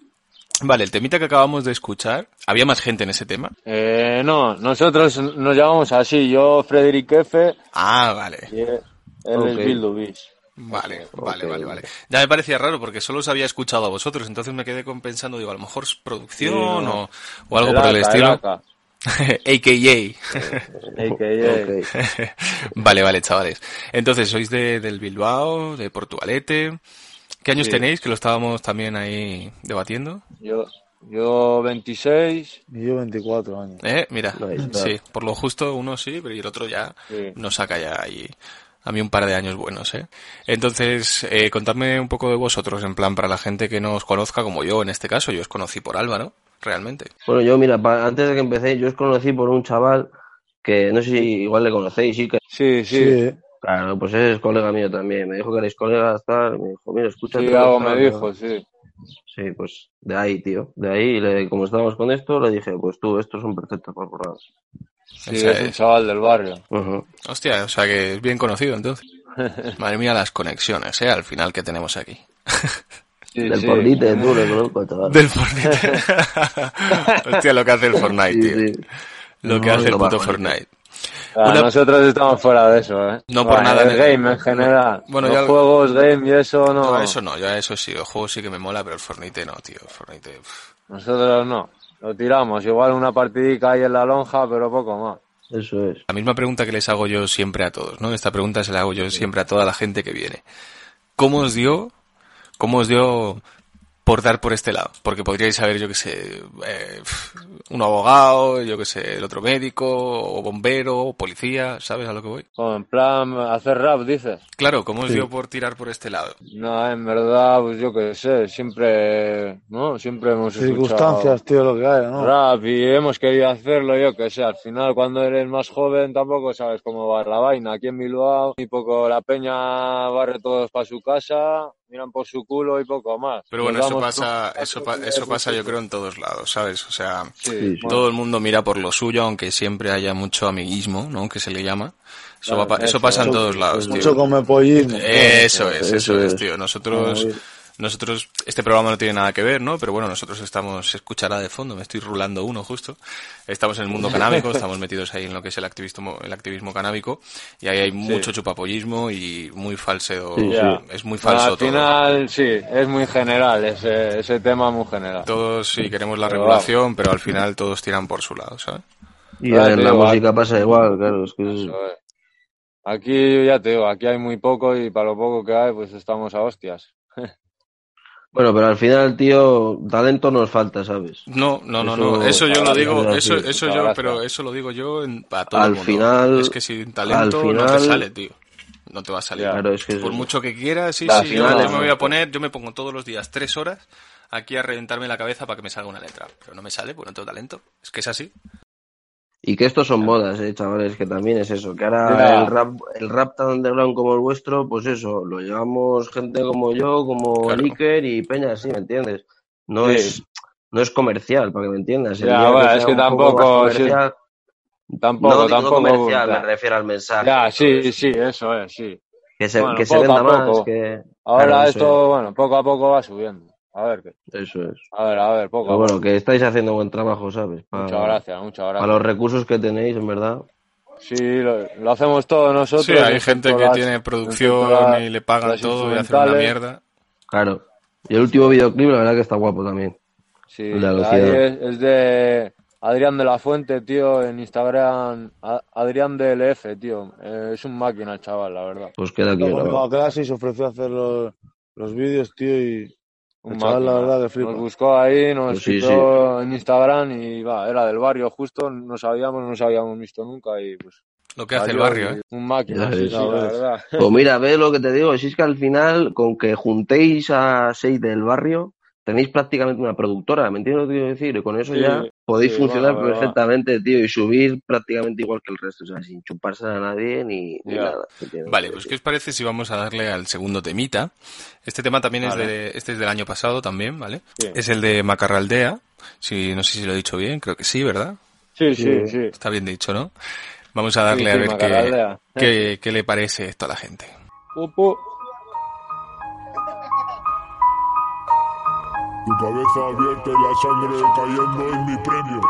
Vale, el temita que acabamos de escuchar, ¿había más gente en ese tema? Eh, no, nosotros nos llamamos así. Yo, Frederick F. Ah, vale. Y él, él Ok. es Bildu. Vale, vale, vale, vale. Ya me parecía raro porque solo os había escuchado a vosotros, entonces me quedé con pensando, digo, a lo mejor es producción Sí, no. o, o algo por el estilo. AK. AKA. AKA. vale, vale, chavales. Entonces, sois de, del Bilbao, de Portugalete. ¿Qué años Sí. tenéis? Que lo estábamos también ahí debatiendo. Yo, yo 26. Y yo 24 años. Eh, mira, sí, por lo justo uno sí, pero y el otro ya Sí. nos saca ya ahí a mí un par de años buenos, ¿eh? Entonces, eh, contadme un poco de vosotros, en plan, para la gente que no os conozca, como yo en este caso, yo os conocí por Álvaro, realmente. Bueno, yo, mira, pa- antes de que empecé, yo os conocí por un chaval que no sé si igual le conocéis, sí que. Sí, Sí, sí. eh. Claro, pues es colega mío también. Me dijo que erais colegas, tal. Me dijo, mira, escucha. Sí, algo me dijo, sí. Sí, pues de ahí, tío. De ahí, le- como estábamos con esto, le dije, pues tú, estos son perfectos para. Sí, es un chaval del barrio. Hostia, o sea que es bien conocido entonces. [LAUGHS] Madre mía, las conexiones, ¿eh? Al final que tenemos aquí. Sí, Del sí. pornite, tú, le conozco, chaval. Del Fortnite. [LAUGHS] Hostia, lo que hace el Fortnite, Sí, tío. sí. Lo que No, hace el puto Fortnite. Ah, Una- Nosotros estamos fuera de eso, ¿eh? No por Bueno, nada, El game en general. Bueno, Los ya- juegos, game y eso no. No, eso no, ya eso sí, el juego sí que me mola, pero el Fortnite no, tío. El Fortnite. pff. Nosotros no. Lo tiramos. Igual una partidica ahí en la lonja, pero poco más. Eso es. La misma pregunta que les hago yo siempre a todos, ¿no? Esta pregunta se la hago yo siempre a toda la gente que viene. ¿Cómo os dio, cómo os dio por dar por este lado? Porque podríais saber, yo que sé, eh, un abogado, yo que sé, el otro médico, o bombero, o policía, ¿sabes a lo que voy? O en plan, hacer rap, dices. Claro, ¿cómo os Sí. dio por tirar por este lado? No, en verdad, pues yo qué sé, siempre, ¿no? Siempre hemos Circunstancias, escuchado tío, lo que hay, ¿no? rap y hemos querido hacerlo, yo qué sé. Al final, cuando eres más joven, tampoco sabes cómo va la vaina. Aquí en Bilbao, y poco la peña barre todos para su casa, miran por su culo y poco más. Pero bueno, eso pasa, eso, pa- eso pasa yo creo en todos lados, ¿sabes? O sea, Sí, Sí, sí. bueno, todo el mundo mira por lo suyo, aunque siempre haya mucho amiguismo, ¿no? Que se le llama. Eso, Claro, va pa- eso eso, pasa en todos lados, tío. Mucho come pollismo. Eso es, Eso eso es, es. tío. Nosotros, nosotros, este programa no tiene nada que ver, ¿no? Pero bueno, nosotros estamos, se escuchará de fondo, me estoy rulando uno justo. Estamos en el mundo canábico, [LAUGHS] estamos metidos ahí en lo que es el activismo, el activismo canábico, y ahí hay mucho chupapollismo y muy falseo, Sí, es muy falso Al todo. final, sí, es muy general, ese, ese tema muy general. Todos sí queremos la Pero regulación, pero al final todos tiran por su lado, ¿sabes? Y Ah, en la digo, música pasa igual, claro. Es que es- Eso es. Aquí, ya te digo, aquí hay muy poco y para lo poco que hay, pues estamos a hostias. Bueno, pero al final, tío, talento nos falta, ¿sabes? No, no, no, no. Eso yo lo digo, eso, eso yo, pero eso lo digo yo en, a todo Al el mundo. final- es que sin talento al no te sale, tío. No te va a salir. Claro, es que Por mucho que quieras, sí, sí, final yo me voy a poner, yo me pongo todos los días tres horas aquí a reventarme la cabeza para que me salga una letra. Pero no me sale, pues no tengo talento. Es que es así. Y que estos son modas, eh, chavales, que también es eso, que ahora el rap, el rap tan underground como el vuestro, pues eso, lo llevamos gente como yo, como Claro. Iker y Peña, así, ¿me entiendes? No Sí. es, no es comercial, para que me entiendas. Ya, bueno, es que tampoco, sí. comercial- Tampoco, no tampoco. comercial, me refiero al mensaje. Ya, sí, sí, eso es, sí. Que se, Bueno, que se venda más, poco. que... Ahora Claro, esto, bueno, poco a poco va subiendo. A ver qué. Eso es. A ver, a ver, poco Pero bueno, que estáis haciendo buen trabajo, ¿sabes? Muchas gracias, muchas Para gracias. los recursos que tenéis, en verdad. Sí, lo, lo hacemos todos nosotros. Sí, hay gente que las- tiene producción las- y le pagan todo y hacen una mierda. Claro. Y el último videoclip, la verdad que está guapo también. Sí, de es, es de Adrián de la Fuente, tío, en Instagram, A- Adrián DLF, tío. Eh, es un máquina el chaval, la verdad. Pues queda aquí a clase y se ofreció a hacer los, los vídeos, tío, y Un chaval, la verdad, que flipa. Nos buscó ahí, nos Pues sí, fichó en Instagram y va, era del barrio justo, no sabíamos, no nos habíamos visto nunca y pues... Lo que hace el barrio, ¿eh? Un máquina, Ya sí, la verdad. Pues mira, ve lo que te digo, si es que al final, con que juntéis a seis del barrio, tenéis prácticamente una productora, ¿me entiendes lo que quiero decir? Y con eso Sí, ya podéis sí, funcionar va, va, va. perfectamente, tío, y subir prácticamente igual que el resto, o sea, sin chuparse a nadie ni, ni nada. Vale, pues ¿qué os parece si vamos a darle al segundo temita? Este tema también es de, este es del año pasado también, ¿vale? Sí. Es el de Macarraldea, si, no sé si lo he dicho bien, creo que sí, ¿verdad? Sí, sí, sí. Está bien dicho, ¿no? Vamos a darle Sí, a ver qué, qué, qué le parece esto a la gente. Tu cabeza abierta y la sangre cayendo en mi premio.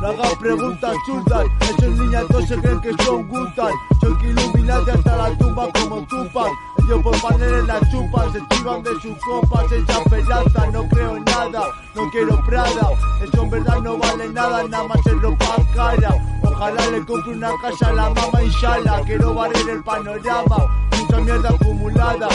No hagas preguntas chundas, esos niñatos se creen que son Gutan. Soy que Illuminati hasta la tumba como Tupac. Ellos por paneles la chupan, se chivan de sus copas, echan esperanza, no creo en nada, no quiero Prada. Eso en verdad no vale nada, nada más es ropa cara. Ojalá le compre una casa a la mamá inshallah, quiero barrer el panorama. Mucha mierda acumulada,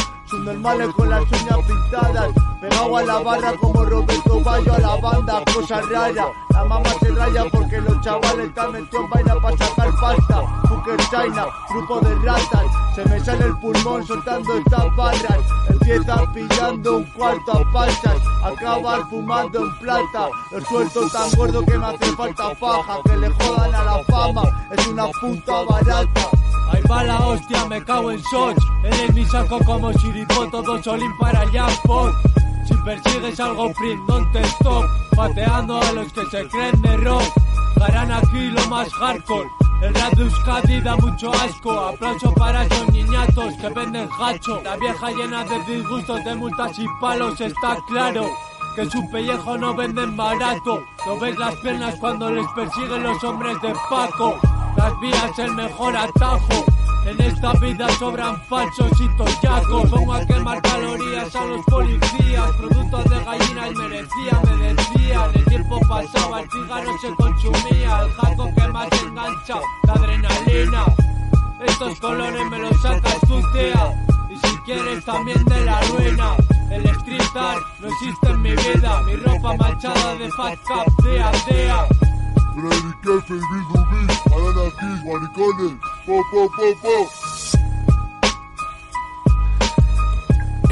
subnormales con las uñas pintadas. Pegado a la barra como Roberto Bayo a la banda, cosa rara. La mamá se raya porque los chavales están metidos en vaina para sacar pasta. Booker China, grupo de ratas. Se me sale el pulmón soltando estas barras. Empieza pillando un cuarto a pasas. Acabas fumando en plata. Lo suelto tan gordo que me hace falta faja. Que le jodan a la fama. Es una puta barata. Ahí va la hostia, me cago en Soch. Eres mi saco como Shiripo, todo solín para allá. Si persigues algo print, don't te stop. Pateando a los que se creen de rock. Harán aquí lo más hardcore. El rap de da mucho asco. Aplauso para esos niñatos que venden hacho. La vieja llena de disgustos, de multas y palos, está claro. Que su pellejo no venden barato. No ves las piernas cuando les persiguen los hombres de Paco. Las vías el mejor atajo. En esta vida sobran falsos y toyacos. Pongo a quemar calorías a los policías. Productos de gallinas merecía, me decían. El tiempo pasaba, el cigarro se consumía. El jaco que más engancha, la adrenalina. Estos colores me los sacas tú, tía. Y si quieres también de la ruina. El street no existe en mi vida. Mi ropa manchada de fat cap, dea, dea. Rubí, Adana Kiss, maricones. Po, po, po, po.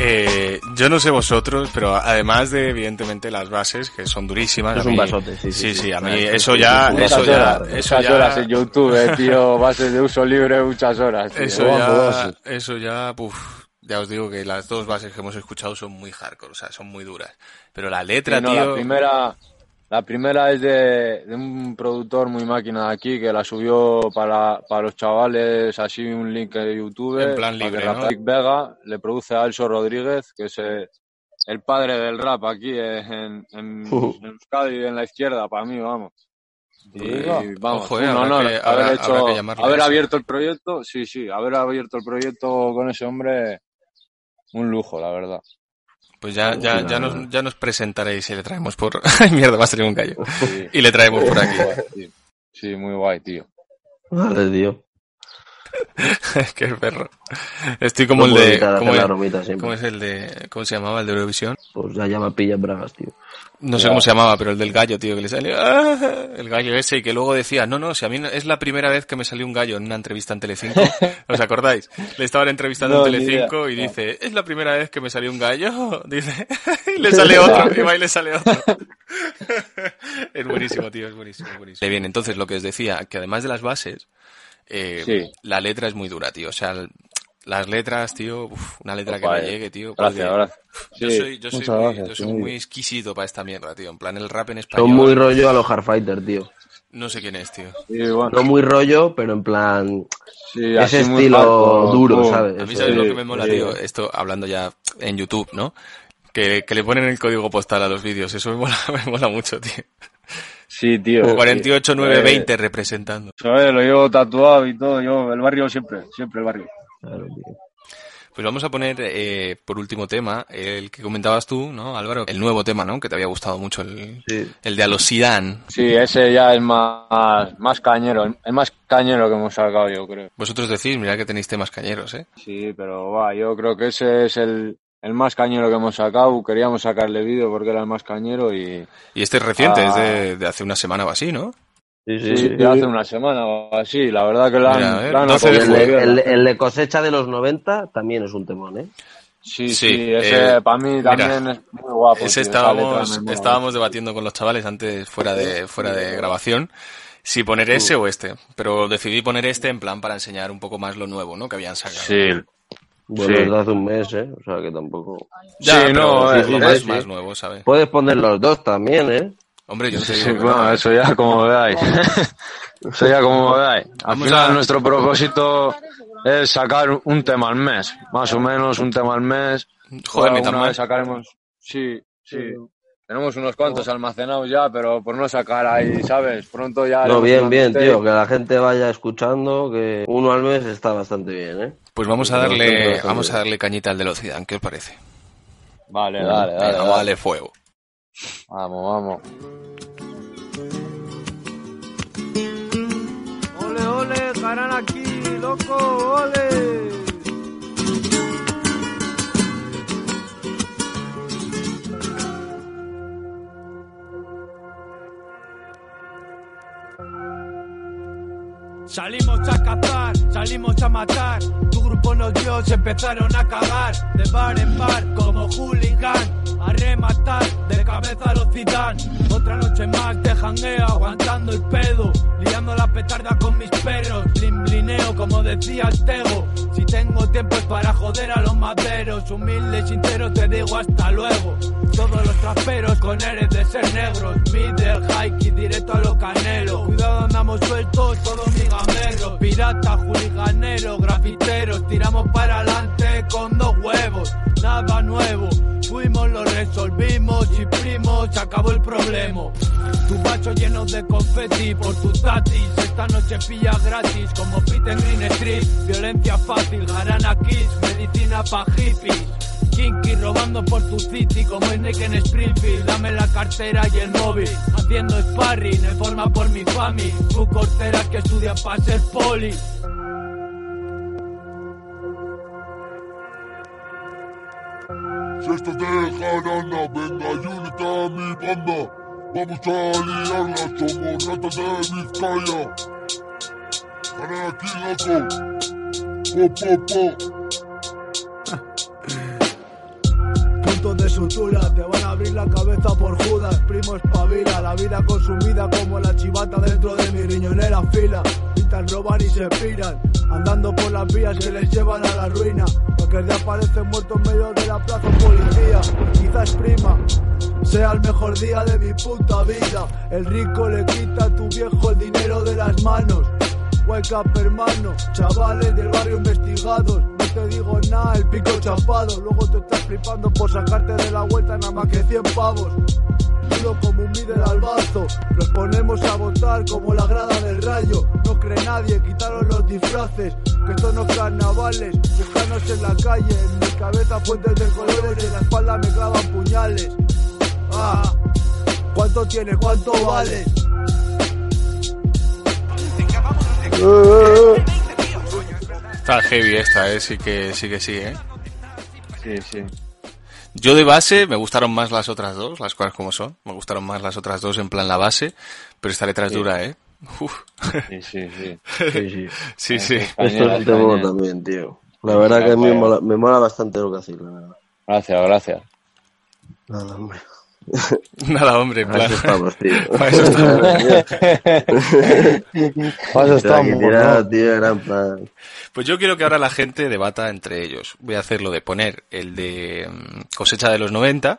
Eh, yo no sé vosotros, pero además de evidentemente las bases que son durísimas. Es a un mí- basote, sí, sí, Sí, sí. sí, a mí eso ya, eso ya, horas, eso ya, horas en YouTube, eh, tío. [LAUGHS] Bases de uso libre, muchas horas. tío. eso ya, eso ya, puf, ya os digo que las dos bases que hemos escuchado son muy hardcore, o sea, son muy duras. Pero la letra, no, tío, la primera, la primera es de, de un productor muy máquina de aquí que la subió para, para los chavales, así un link de YouTube. En plan para que libre, ¿no? Vega le produce a Elso Rodríguez, que es eh, el padre del rap aquí eh, en, en, [LAUGHS] Uh. en Euskadi, en la izquierda, para mí, vamos. Y vamos, Ojo, eh, un habrá honor que- haber habrá- hecho, habrá haber abierto el proyecto, sí, sí, haber abierto el proyecto con ese hombre, un lujo, la verdad. Pues ya, ya, ya nos, ya nos presentaréis y le traemos por, [LAUGHS] ay mierda, va a salir un gallo. Sí. Y le traemos por aquí. Sí, sí, muy guay, tío. Vale, tío. [LAUGHS] Qué perro. Estoy como No el de, como la el-. ¿cómo es el de, cómo se llamaba el de Eurovisión? Pues ya llama Pilla Bragas, tío. No sé cómo se llamaba, pero el del gallo, tío, que le salió. ¡ah! El gallo ese, y que luego decía, no, no, si a mí no- es la primera vez que me salió un gallo en una entrevista en Telecinco. [LAUGHS] ¿Os acordáis? Le estaban entrevistando No, en Telecinco y dice, es la primera vez que me salió un gallo. [LAUGHS] Dice, y le sale otro, y va y le sale otro. es buenísimo, tío, es buenísimo, es buenísimo. Bien, entonces lo que os decía, que además de las bases, eh, Sí. la letra es muy dura, tío. O sea, el- las letras, tío, uf, una letra que me eh. llegue, tío. Gracias, porque- gracias. Yo Sí, soy, yo soy, muchas muy, gracias, yo soy sí. muy exquisito para esta mierda, tío. En plan, el rap en español. Son muy rollo a los Hardfighter, tío. No sé quién es, tío. Sí, bueno, No muy rollo, pero en plan. sí, ese estilo duro. ¿sabes? A mí, ¿sabes sí, lo que me mola, sí. tío? Esto hablando ya en YouTube, ¿no? Que, que le ponen el código postal a los vídeos. Eso me mola, [LAUGHS] me mola mucho, tío. Sí, tío. 48920 representando. Sí. ¿Sabes? Lo llevo tatuado y todo. Yo, el barrio siempre, siempre el barrio. Claro, tío. Pues vamos a poner, eh, por último tema, el que comentabas tú, ¿no, Álvaro? El nuevo tema, ¿no? Que te había gustado mucho, el, Sí. el de Alosidán. Sí, ese ya es más, más cañero. El, el más cañero que hemos sacado, yo creo. Vosotros decís, mirad que tenéis temas cañeros, ¿eh? Sí, pero va, yo creo que ese es el, el más cañero que hemos sacado. Queríamos sacarle vídeo porque era el más cañero y. Y este es reciente, Ah. es de, de hace una semana o así, ¿no? Sí, Sí, sí. de hace una semana o así. La verdad que la han, Mira, a ver, la han 12 de Y el, bien. el el de cosecha de los 90 también es un temón, ¿eh? Sí, sí, Sí, ese eh, para mí mira, también es muy guapo. Ese estábamos, estábamos debatiendo con los chavales antes fuera de, fuera de grabación si poner ese o este. Pero decidí poner este en plan para enseñar un poco más lo nuevo, ¿no? Que habían sacado. Sí. Bueno, Sí. es de hace un mes, ¿eh? O sea que tampoco. Ya, Sí, no, eh, lo sí, más, sí. más nuevo, ¿sabes? Puedes poner los dos también, ¿eh? Hombre, yo no te Sí, bueno, no. eso ya como [LAUGHS] veáis. eso ya como veáis. Al final a- nuestro propósito es sacar un tema al mes. Más o menos un tema al mes. Joder, ni tan Alguna mal. vez sacaremos... Sí, sí. Tenemos unos cuantos almacenados ya, pero por no sacar ahí, ¿sabes? Pronto ya... No, bien, bien, tío. Que la gente vaya escuchando, que uno al mes está bastante bien, ¿eh? Pues vamos a darle, vamos a darle cañita al de los ¿qué os parece? Vale, dale, dale. Venga, dale. vale, fuego. Vamos, vamos. Ole, ole, aquí, loco, ole. Salimos a cazar, salimos a matar. Grupo nos dio, se empezaron a cagar. De bar en bar, como hooligan. A rematar, de cabeza a los Zidane. Otra noche más de jangueo, aguantando el pedo. Liando la petarda con mis perros. Blin blineo, como decía el Tego. Si tengo tiempo es para joder a los maderos. Humilde y te digo hasta luego. Todos los traperos con eres de ser negros. Middle, hike y directo a lo canelo. Cuidado, andamos sueltos, todos mi gamberros. Pirata, juliganero, grafiteros. Tiramos para adelante con dos huevos. Nada nuevo. Fuimos, lo resolvimos y primos, se acabó el problema. Tu bacho lleno de confeti por tus tatis. Esta noche pilla gratis como Pete en Green Street. Violencia fácil, jarana kiss, medicina pa' hippies. Kinky robando por tu city como Snake en Springfield. Dame la cartera y el móvil. Haciendo sparring en forma por mi fami. Tu cortera que estudia para ser poli. Si esto de jarana, venga y únete a mi banda. Vamos a liarla, somos ratas de Vizcaya. Ganan aquí, loco. Po, po, po. [LAUGHS] De sutura, te van a abrir la cabeza por Judas, primo espabila, la vida consumida como la chivata dentro de mi riñonera fila. Pintan, roban y se piran, andando por las vías que les llevan a la ruina. Porque ya aparecen muertos en medio de la plaza policía, quizás prima. Sea el mejor día de mi puta vida. El rico le quita a tu viejo el dinero de las manos. Up, hermano, chavales del barrio investigados. No te digo nada, el pico chapado. Luego te estás flipando por sacarte de la vuelta nada más que 100 pavos. Duro como un middle al bazo. Nos ponemos a votar como la grada del rayo. No cree nadie, quitaron los disfraces. Que estos no carnavales, buscanos en la calle. En mi cabeza fuentes de colores y en la espalda me clavan puñales. Ah, ¿cuánto tienes? ¿Cuánto vales? Está heavy esta, ¿eh? Sí que sí, que sí ¿eh? Sí, sí. Yo de base me gustaron más las otras dos, las cosas como son. Me gustaron más las otras dos en plan la base, pero esta letra es Sí. dura, ¿eh? Uf. Sí, sí, sí. Sí, sí. [LAUGHS] Sí, sí. Esto es un tema también, tío. La verdad que a mí me mola, me mola bastante lo que hacéis, la verdad. Gracias, gracias. Nada, hombre. [LAUGHS] Nada, hombre, [LAUGHS] Para eso estamos, tío. [LAUGHS] Para eso estamos. Para eso estamos, ¿no? tío, era en plan... Pues yo quiero que ahora la gente debata entre ellos. Voy a hacer lo de poner el de mm, cosecha de los 90,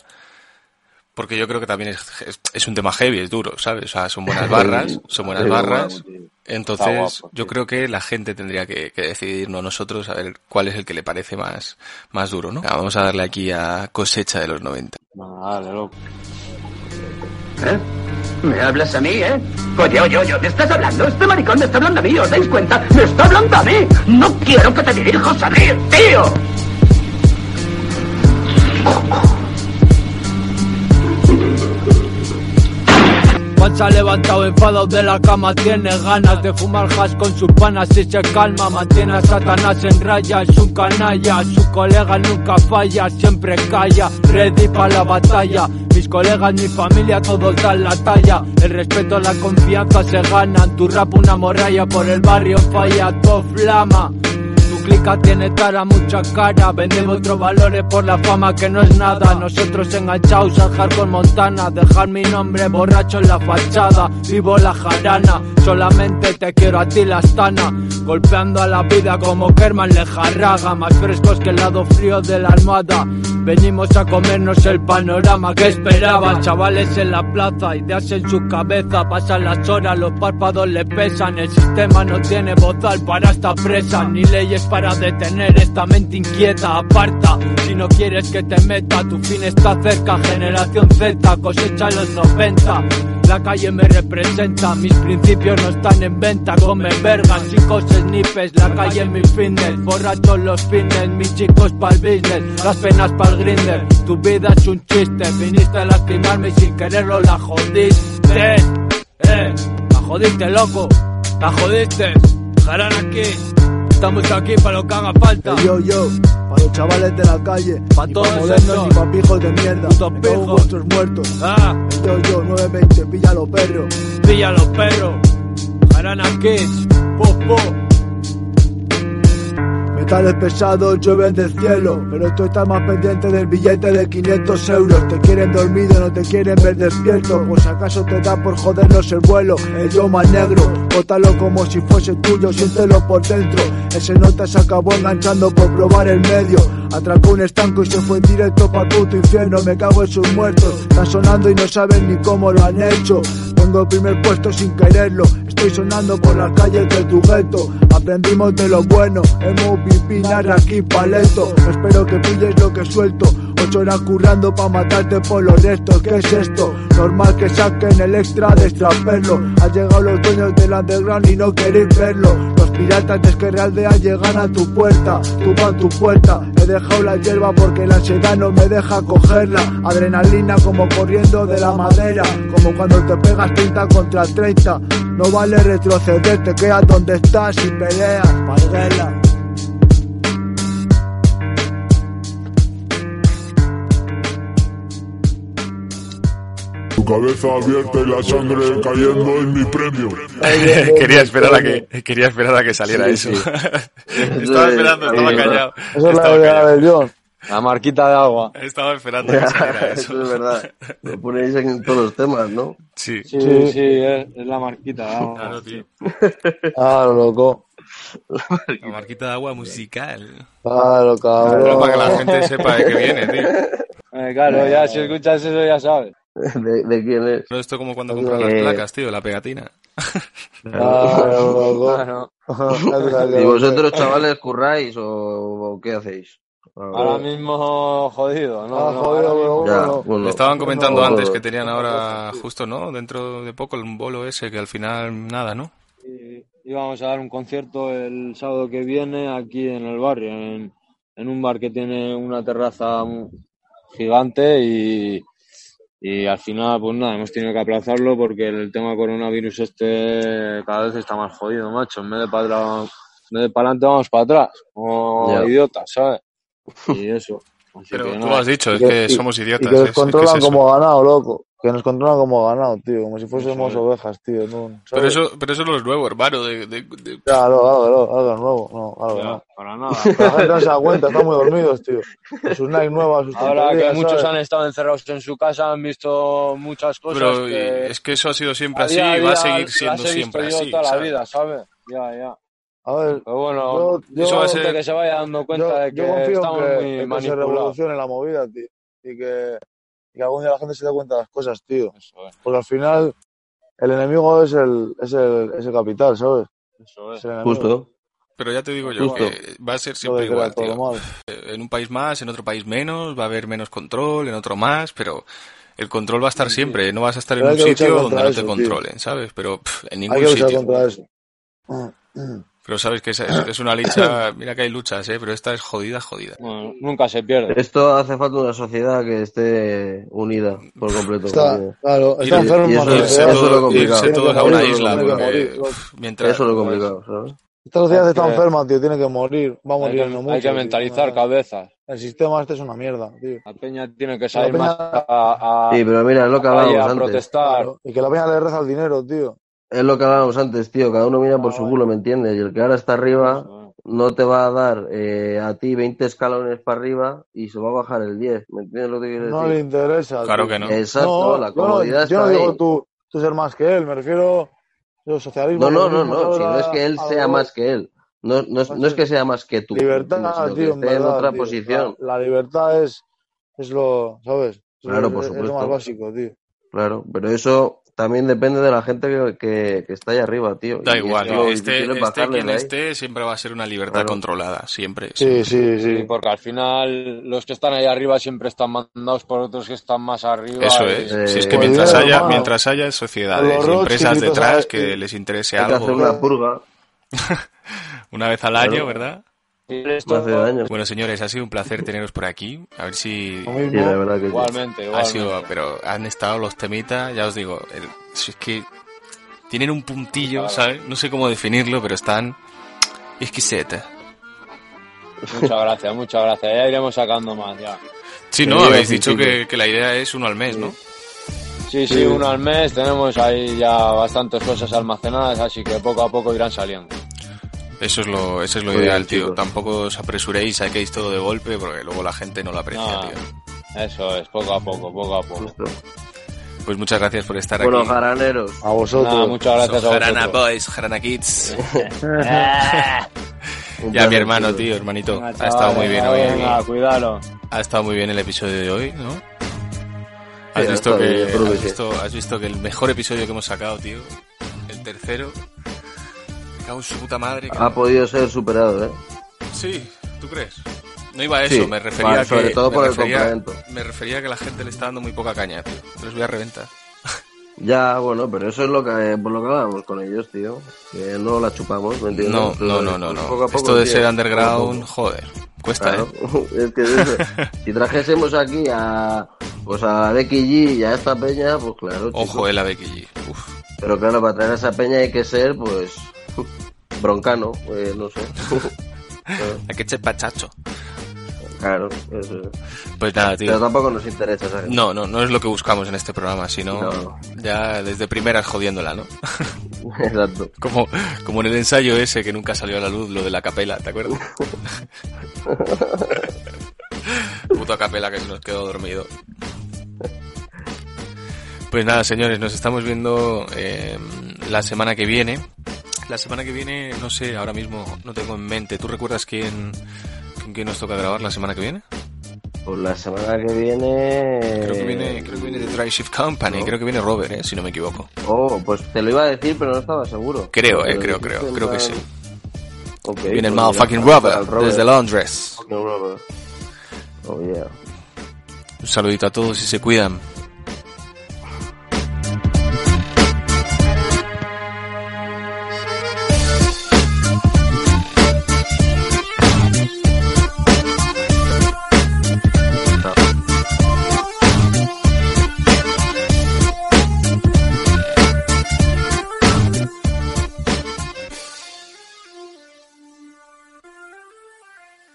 porque yo creo que también es, es, es un tema heavy, es duro, ¿sabes? O sea, son buenas [LAUGHS] barras, son buenas barras. Entonces, guapo, yo sí. creo que la gente tendría que, que decidir, no nosotros, a ver cuál es el que le parece más, más duro, ¿no? Vamos a darle aquí a cosecha de los 90. Vale, loco. ¿Eh? ¿Me hablas a mí, eh? Oye, oye, oye, ¿me estás hablando? Este maricón me está hablando a mí, ¿os dais cuenta? ¡Me está hablando a mí! ¡No quiero que te dirijas a mí, tío! Ha levantado enfadado de la cama, tiene ganas de fumar hash con sus panas y se calma, mantiene a Satanás en raya, es un canalla, su colega nunca falla, siempre calla, ready para la batalla, mis colegas, mi familia, todos dan la talla, el respeto, la confianza se ganan, tu rap una morralla por el barrio falla, todo flama. Tiene tara, mucha cara. Vendemos otros valores por la fama que no es nada. Nosotros enganchados al hardcore montana. Dejar mi nombre borracho en la fachada. Vivo la jarana, solamente te quiero a ti la astana. Golpeando a la vida como Kerman Lejarraga. Más frescos que el lado frío de la almohada. Venimos a comernos el panorama que esperaban Chavales en la plaza, ideas en su cabeza Pasan las horas, los párpados le pesan El sistema no tiene bozal para esta presa Ni leyes para detener esta mente inquieta Aparta, si no quieres que te meta Tu fin está cerca, generación Z Cosecha en los 90 la calle me representa, mis principios no están en venta, comen vergas, chicos snipes, la calle es mi fitness, borrachos los fitness, mis chicos pa'l business, las penas pa'l grinder, tu vida es un chiste, viniste a lastimarme y sin quererlo la jodiste, eh, la jodiste loco, la jodiste, jarán aquí, estamos aquí para lo que haga falta. Yo, yo, para los chavales de la calle, Pa' ni todos pa' modernos ni pa' pijos de mierda, Putos pijos. vuestros muertos. Ah, Yo, yo, 920, pilla los perros. pilla los perros, jarana kids, po, po. Metales pesados llueven del cielo, pero tú estás más pendiente del billete de 500 euros. Te quieren dormido, no te quieren ver despierto. Si acaso te da por jodernos el vuelo, el más negro. Bótalo como si fuese tuyo, siéntelo por dentro. Ese nota se acabó enganchando por probar el medio. Atracó un estanco y se fue en directo pa' puto infierno. Me cago en sus muertos, están sonando y no saben ni cómo lo han hecho. Tengo el primer puesto sin quererlo. Estoy sonando por las calles de tu gueto. Aprendimos de lo bueno. Hemos narra aquí paleto. Espero que pilles lo que suelto. Ocho horas currando pa' matarte por los restos. ¿Qué es esto? Normal que saquen el extra de extraperlo. Han llegado los dueños del underground y no queréis verlo. Los piratas de Esquerraldea llegan a tu puerta. A tu puerta. He dejado la hierba porque la ansiedad no me deja cogerla. Adrenalina como corriendo de la madera. Como cuando te pegas 30 contra 30. No vale retroceder, te quedas donde estás y peleas. Parguela. Tu cabeza abierta y la sangre cayendo en mi premio. [LAUGHS] quería esperar a que quería esperar a que saliera Sí, eso. sí. [LAUGHS] estaba esperando, estaba callado. Eso es la Estaba callado. del John. La marquita de agua. Estaba esperando que saliera [LAUGHS] eso. Eso es verdad. Lo ponéis en todos los temas, ¿no? Sí. Sí, sí, es, es la marquita de agua. Claro, tío. Claro, loco. La marquita de agua musical. Claro, Pero cabrón. para que la gente sepa de qué viene, tío. Eh, claro, ya si escuchas eso ya sabes. [LAUGHS] ¿De, de quién es? No, esto como cuando compras Eh. las placas, tío, la pegatina. [LAUGHS] Claro, loco. [LAUGHS] ¿Y vosotros, chavales, curráis o, o qué hacéis? Ahora mismo jodido, ¿no? Ah, no, jodido, Ya, bueno. estaban comentando No, antes no. que tenían ahora justo, ¿no? Dentro de poco un bolo ese que al final nada, ¿no? Y íbamos a dar un concierto el sábado que viene aquí en el barrio, en, en un bar que tiene una terraza gigante y, y al final, pues nada, hemos tenido que aplazarlo porque el tema coronavirus este cada vez está más jodido, macho. En vez de para atrás, en vez de para adelante vamos para atrás, como Ya. idiotas, ¿sabes? [LAUGHS] Y eso. Así Pero que tú lo has dicho, es Y que- que y- somos Y idiotas. que es- nos es que controlan es eso. como ganado, loco. Que nos controlan como ganado, tío. Como si fuésemos ovejas, tío. No, Pero eso, pero eso no es nuevo, hermano. De, de- de- Claro, algo, algo, algo nuevo. No, algo Ya, no. para nada. [LAUGHS] La gente no se da cuenta, están muy dormidos, tío. Sus Nike nuevas, sus Ahora que muchos han estado encerrados en su casa, han visto muchas cosas Pero que es que eso ha sido siempre así y va a seguir siendo siempre así. toda la vida, ¿sabes? Ya, ya. A ver, Pero bueno, yo, yo, Eso va a ser- que se vaya dando cuenta yo, de que yo confío estamos en que, muy que se manipulados. revolucione la movida, tío. Y que, y que algún día la gente se dé cuenta de las cosas, tío. Eso es, Porque al final, el enemigo es el, es el, es el capital, ¿sabes? eso es. Es el enemigo. Justo. Pero ya te digo yo Justo. que va a ser siempre igual, tío. malo. En un país más, en otro país menos, va a haber menos control, en otro más, pero el control va a estar siempre. No vas a estar en un hay que sitio donde no eso, te tío. controlen, ¿sabes? Pero pff, en Hay ningún que luchar sitio. contra eso. Pero sabes que es, es- es una lucha, [COUGHS] mira que hay luchas, ¿eh? Pero esta es jodida, jodida. Bueno, nunca se pierde. Esto hace falta una sociedad que esté unida por completo. Está, claro, está enfermo. y eso- irse, eso es lo todo- complicado. irse Tiene todos que a una isla, que porque mientras... Eso es lo complicado, ¿sabes? Esta sociedad Hay está que- enferma, tío. Tiene que morir. Va a Hay morir que, no hay mucho. que tío. mentalizar cabezas. El sistema este es una mierda, tío. La peña tiene que salir peña- más a, a, Sí, pero mira, es lo que hablábamos antes. protestar. Claro. Y que la peña le reza al dinero, tío. Es lo que hablábamos antes, tío. Cada uno mira por su culo, ¿me entiendes? Y el que ahora está arriba, no te va a dar eh, a ti 20 escalones para arriba y se va a bajar el 10. ¿Me entiendes lo que quiero No decir? le interesa. Claro tío. que no. Exacto, la yo no- comodidad yo no, está digo ahí. tú, tú ser más que él, me refiero al socialismo. No, no, no, no, si no es que él a- sea a- más que él. No, no, es, no es que sea más que tú, Libertad, sino que tío, en esté en verdad, otra tío. posición. La, la libertad es, es lo, ¿sabes? Es- Claro, por es- Es lo supuesto. más básico, tío. Claro, pero eso también depende de la gente que, que, que está ahí arriba, tío. Da Y igual, este, este quien esté siempre va a ser una libertad Claro. controlada, siempre. Sí, sí, Sí, sí. porque al final los que están ahí arriba siempre están mandados por otros que están más arriba. Eso es. Eh, si es que pues mientras ya, haya, mientras haya sociedades empresas detrás que les interese Hay que hacer algo una purga. [LAUGHS] una vez al año, Claro. ¿verdad? Esto-. Bueno, señores, ha sido un placer teneros por aquí. A ver si Lo Sí, mismo. la verdad que sí. Igualmente, ha igualmente. sido, pero han estado los temitas, ya os digo, el- si es que tienen un puntillo, ¿sabes? No sé cómo definirlo, pero están exquisitas. Muchas gracias, muchas gracias. Ya iremos sacando más, ya. Sí, ¿no? Habéis dicho que la idea es uno al mes, ¿no? Sí, sí, uno al mes. Tenemos ahí ya bastantes cosas almacenadas, así que poco a poco irán saliendo. Eso es lo, eso es lo Muy ideal, bien, tío. chicos. Tampoco os apresuréis, saquéis todo de golpe, porque luego la gente no lo aprecia, No. tío. Eso es, poco a poco, poco a poco. Justo. Pues muchas gracias por estar Bueno, aquí. jaraneros. A vosotros. Muchas gracias a Jarana vosotros. Boys, Jarana Kids. [LAUGHS] [LAUGHS] Ya mi hermano, tío, hermanito. Venga, Ha estado muy bien venga, hoy. venga, cuidado. Ha estado muy bien el episodio de hoy, ¿no? Has Sí, visto que, has visto, has visto que el mejor episodio que hemos sacado, tío, el tercero, cago en su puta madre. que Ha no- podido ser superado, ¿eh? Sí, ¿tú crees? No iba a eso, Sí, me refería vale, a que sobre todo me por el refería, me refería a que la gente le está dando muy poca caña, tío. Les voy a reventar. [LAUGHS] Ya, bueno, pero eso es lo que, por lo que hablábamos con ellos, tío. Que no la chupamos, ¿me entiendes? No, no, no, no, no. poco a poco, Esto de tío, ser a underground, joder, cuesta, Claro, ¿eh? [LAUGHS] es que es eso. [LAUGHS] si trajésemos aquí a, pues a Becky G y a esta peña, pues claro. chico. Ojo, eh, la Becky G. Uf. Pero claro, para traer a esa peña hay que ser, pues, broncano, eh, no sé. [LAUGHS] Hay que echar pachacho. claro, eso es. Pues nada, tío. Pero tampoco nos interesa. No, no, no es lo que buscamos en este programa, sino No. ya desde primeras jodiéndola, ¿no? [LAUGHS] Exacto. Como, como en el ensayo ese que nunca salió a la luz, lo de la capela, ¿te acuerdas? [LAUGHS] Puto capela que se nos quedó dormido. Pues nada, señores, nos estamos viendo eh, la semana que viene. La semana que viene, no sé, ahora mismo no tengo en mente. ¿Tú recuerdas quién, quién nos toca grabar la semana que viene? Pues la semana que viene. Creo que viene, creo que viene de Dry Shift Company, no. creo que viene Robert, eh, si no me equivoco. Oh, pues te lo iba a decir, pero no estaba seguro. Creo, eh, creo, creo, creo que sí. Ok, Viene el pues motherfucking Robert, el desde Londres. Robert. Oh, yeah. Un saludito a todos y se cuidan.